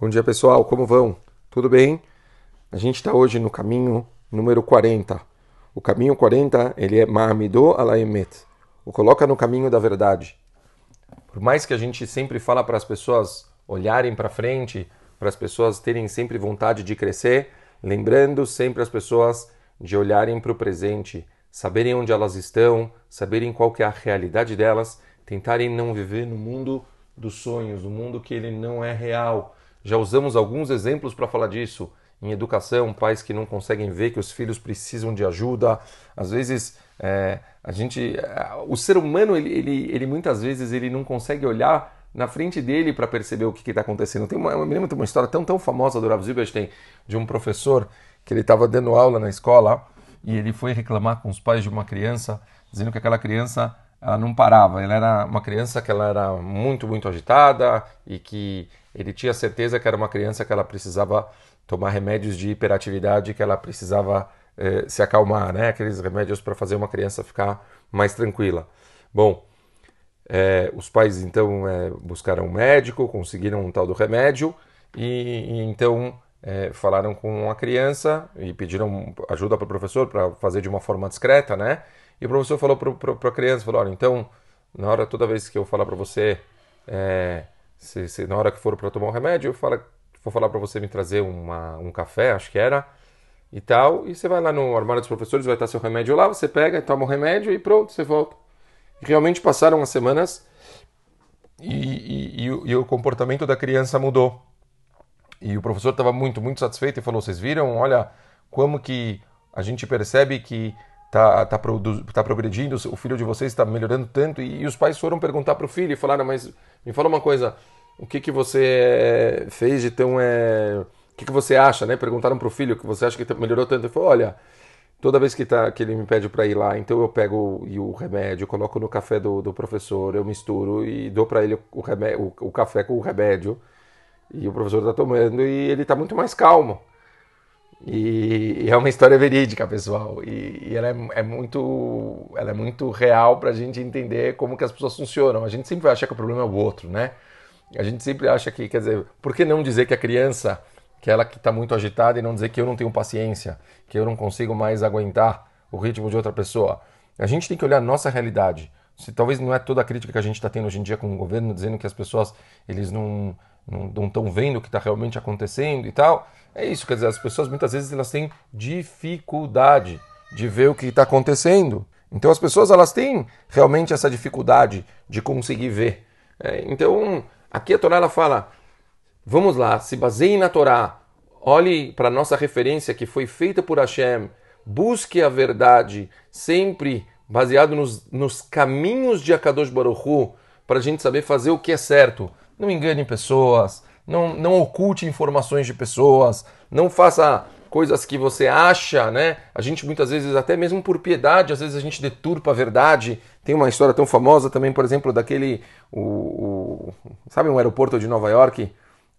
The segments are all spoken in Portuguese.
Bom dia pessoal, como vão? Tudo bem? A gente está hoje no caminho número 40. O caminho 40 ele é Ma'amidô Alaemet, o coloca no caminho da verdade. Por mais que a gente sempre fala para as pessoas olharem para frente, para as pessoas terem sempre vontade de crescer, lembrando sempre as pessoas de olharem para o presente, saberem onde elas estão, saberem qual que é a realidade delas, tentarem não viver no mundo dos sonhos, no mundo que ele não é real já usamos alguns exemplos para falar disso. Em educação, pais que não conseguem ver que os filhos precisam de ajuda. Às vezes, é, a gente, o ser humano, ele, ele, ele, muitas vezes ele não consegue olhar na frente dele para perceber o que está acontecendo. Tem uma, eu me lembro de uma história tão, tão famosa do Rav Zilberstein, de um professor que ele estava dando aula na escola e ele foi reclamar com os pais de uma criança, dizendo que aquela criança ela não parava. Ela era uma criança que ela era muito, muito agitada e que ele tinha certeza que era uma criança que ela precisava tomar remédios de hiperatividade, que ela precisava eh, se acalmar, né? Aqueles remédios para fazer uma criança ficar mais tranquila. Bom, eh, os pais então eh, buscaram um médico, conseguiram um tal do remédio e, e então falaram com a criança e pediram ajuda para o professor para fazer de uma forma discreta, né? E o professor falou para a criança, falou, olha, então, na hora, toda vez que eu falar para você, é, se, se, na hora que for para tomar um remédio, eu falo, vou falar para você me trazer uma, um café, acho que era, e tal, e você vai lá no armário dos professores, vai estar seu remédio lá, você pega, toma o remédio e pronto, você volta. Realmente passaram as semanas e, e, e, o, e o comportamento da criança mudou. E o professor estava muito, muito satisfeito e falou: Vocês viram? Olha como que a gente percebe que tá, tá, tá progredindo, o filho de vocês está melhorando tanto. E, e, os pais foram perguntar para o filho e falaram: Mas me fala uma coisa, o que, que você fez de tão. É... O que, que você acha, né? Perguntaram para o filho que você acha que melhorou tanto. Ele falou: Olha, toda vez que, tá, que ele me pede para ir lá, então eu pego e o remédio, coloco no café do, do professor, eu misturo e dou para ele o, remédio, o, o café com o remédio. E o professor está tomando e ele está muito mais calmo. E, e, é uma história verídica, pessoal. E, e ela é, é, muito, ela é muito real para a gente entender como que as pessoas funcionam. A gente sempre acha que o problema é o outro, né? A gente sempre acha que, quer dizer, por que não dizer que a criança, que ela que está muito agitada, e não dizer que eu não tenho paciência, que eu não consigo mais aguentar o ritmo de outra pessoa? A gente tem que olhar a nossa realidade. Se talvez não é toda a crítica que a gente está tendo hoje em dia com o governo, dizendo que as pessoas eles não não estão vendo o que está realmente acontecendo e tal. É isso, quer dizer, as pessoas muitas vezes elas têm dificuldade de ver o que está acontecendo. Então as pessoas elas têm realmente essa dificuldade de conseguir ver. É, então aqui a Torá ela fala, vamos lá, se baseie na Torá, olhe para a nossa referência que foi feita por Hashem, busque a verdade sempre baseado nos, nos caminhos de Akadosh Baruch para a gente saber fazer o que é certo não engane pessoas, não, não oculte informações de pessoas, não faça coisas que você acha, né? A gente muitas vezes, até mesmo por piedade, às vezes a gente deturpa a verdade. Tem uma história tão famosa também, por exemplo, daquele. O, o sabe um aeroporto de Nova York?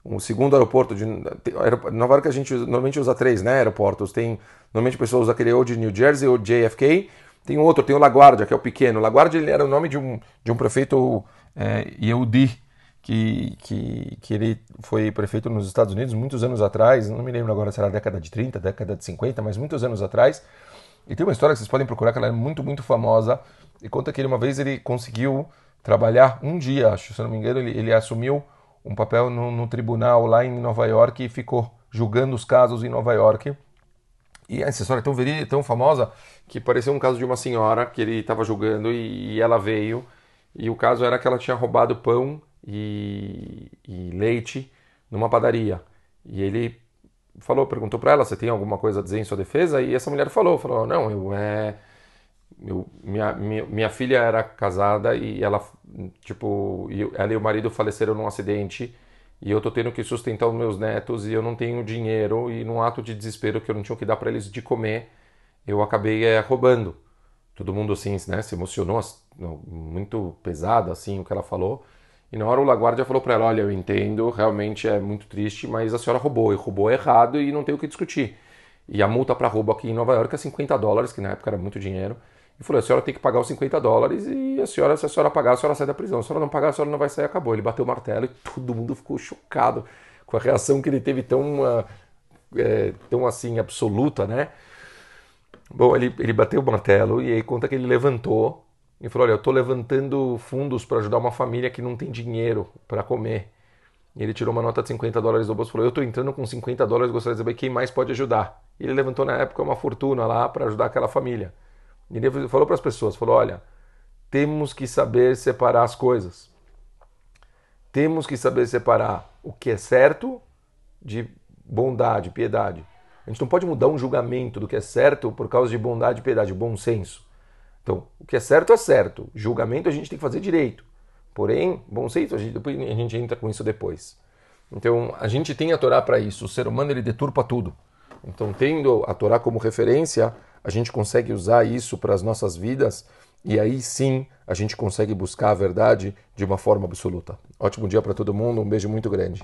O segundo aeroporto de Nova York a gente normalmente usa três, né? Aeroportos. Tem normalmente pessoas usam aquele ou de New Jersey ou JFK. Tem outro, tem o LaGuardia, que é o pequeno. LaGuardia ele era o nome de um, de um prefeito é, Yehudi, que, que, que ele foi prefeito nos Estados Unidos muitos anos atrás, não me lembro agora se era década de 30, década de 50, mas muitos anos atrás. E tem uma história que vocês podem procurar que ela é muito, muito famosa. E conta que ele, uma vez ele conseguiu trabalhar um dia, acho, se eu não me engano, ele, ele assumiu um papel no, no, tribunal lá em Nova York e ficou julgando os casos em Nova York. E essa história é tão verídica, tão famosa, que pareceu um caso de uma senhora que ele estava julgando e, e ela veio. E o caso era que ela tinha roubado pão e, e leite numa padaria. E ele falou, perguntou para ela, você tem alguma coisa a dizer em sua defesa? E essa mulher falou, falou, não, eu é eu, minha, minha, minha filha era casada e ela tipo, ela e o marido faleceram num acidente e eu tô tendo que sustentar os meus netos e eu não tenho dinheiro e num ato de desespero que eu não tinha o que dar para eles de comer, eu acabei é, roubando. Todo mundo assim, né, se emocionou, muito pesado assim o que ela falou. E na hora o Laguardia falou para ela: Olha, eu entendo, realmente é muito triste, mas a senhora roubou, e roubou errado e não tem o que discutir. E a multa para roubo aqui em Nova York é 50 dólares, que na época era muito dinheiro. E falou: a senhora tem que pagar os 50 dólares e a senhora, se a senhora pagar, a senhora sai da prisão. Se a senhora não pagar, a senhora não vai sair, acabou. Ele bateu o martelo e todo mundo ficou chocado com a reação que ele teve tão, uh, é, tão assim, absoluta, né? Bom, ele, ele bateu o martelo e aí conta que ele levantou e falou: Olha, eu estou levantando fundos para ajudar uma família que não tem dinheiro para comer. E ele tirou uma nota de 50 dólares do bolso e falou: Eu estou entrando com 50 dólares, gostaria de saber quem mais pode ajudar. E ele levantou na época uma fortuna lá para ajudar aquela família. E ele falou para as pessoas: falou, Olha, temos que saber separar as coisas. Temos que saber separar o que é certo de bondade, piedade. A gente não pode mudar um julgamento do que é certo por causa de bondade, piedade, bom senso. Então, o que é certo é certo. Julgamento a gente tem que fazer direito. Porém, bom senso, a gente, a gente entra com isso depois. Então, a gente tem a Torá para isso. O ser humano ele deturpa tudo. Então, tendo a Torá como referência, a gente consegue usar isso para as nossas vidas e aí sim a gente consegue buscar a verdade de uma forma absoluta. Ótimo dia para todo mundo, um beijo muito grande.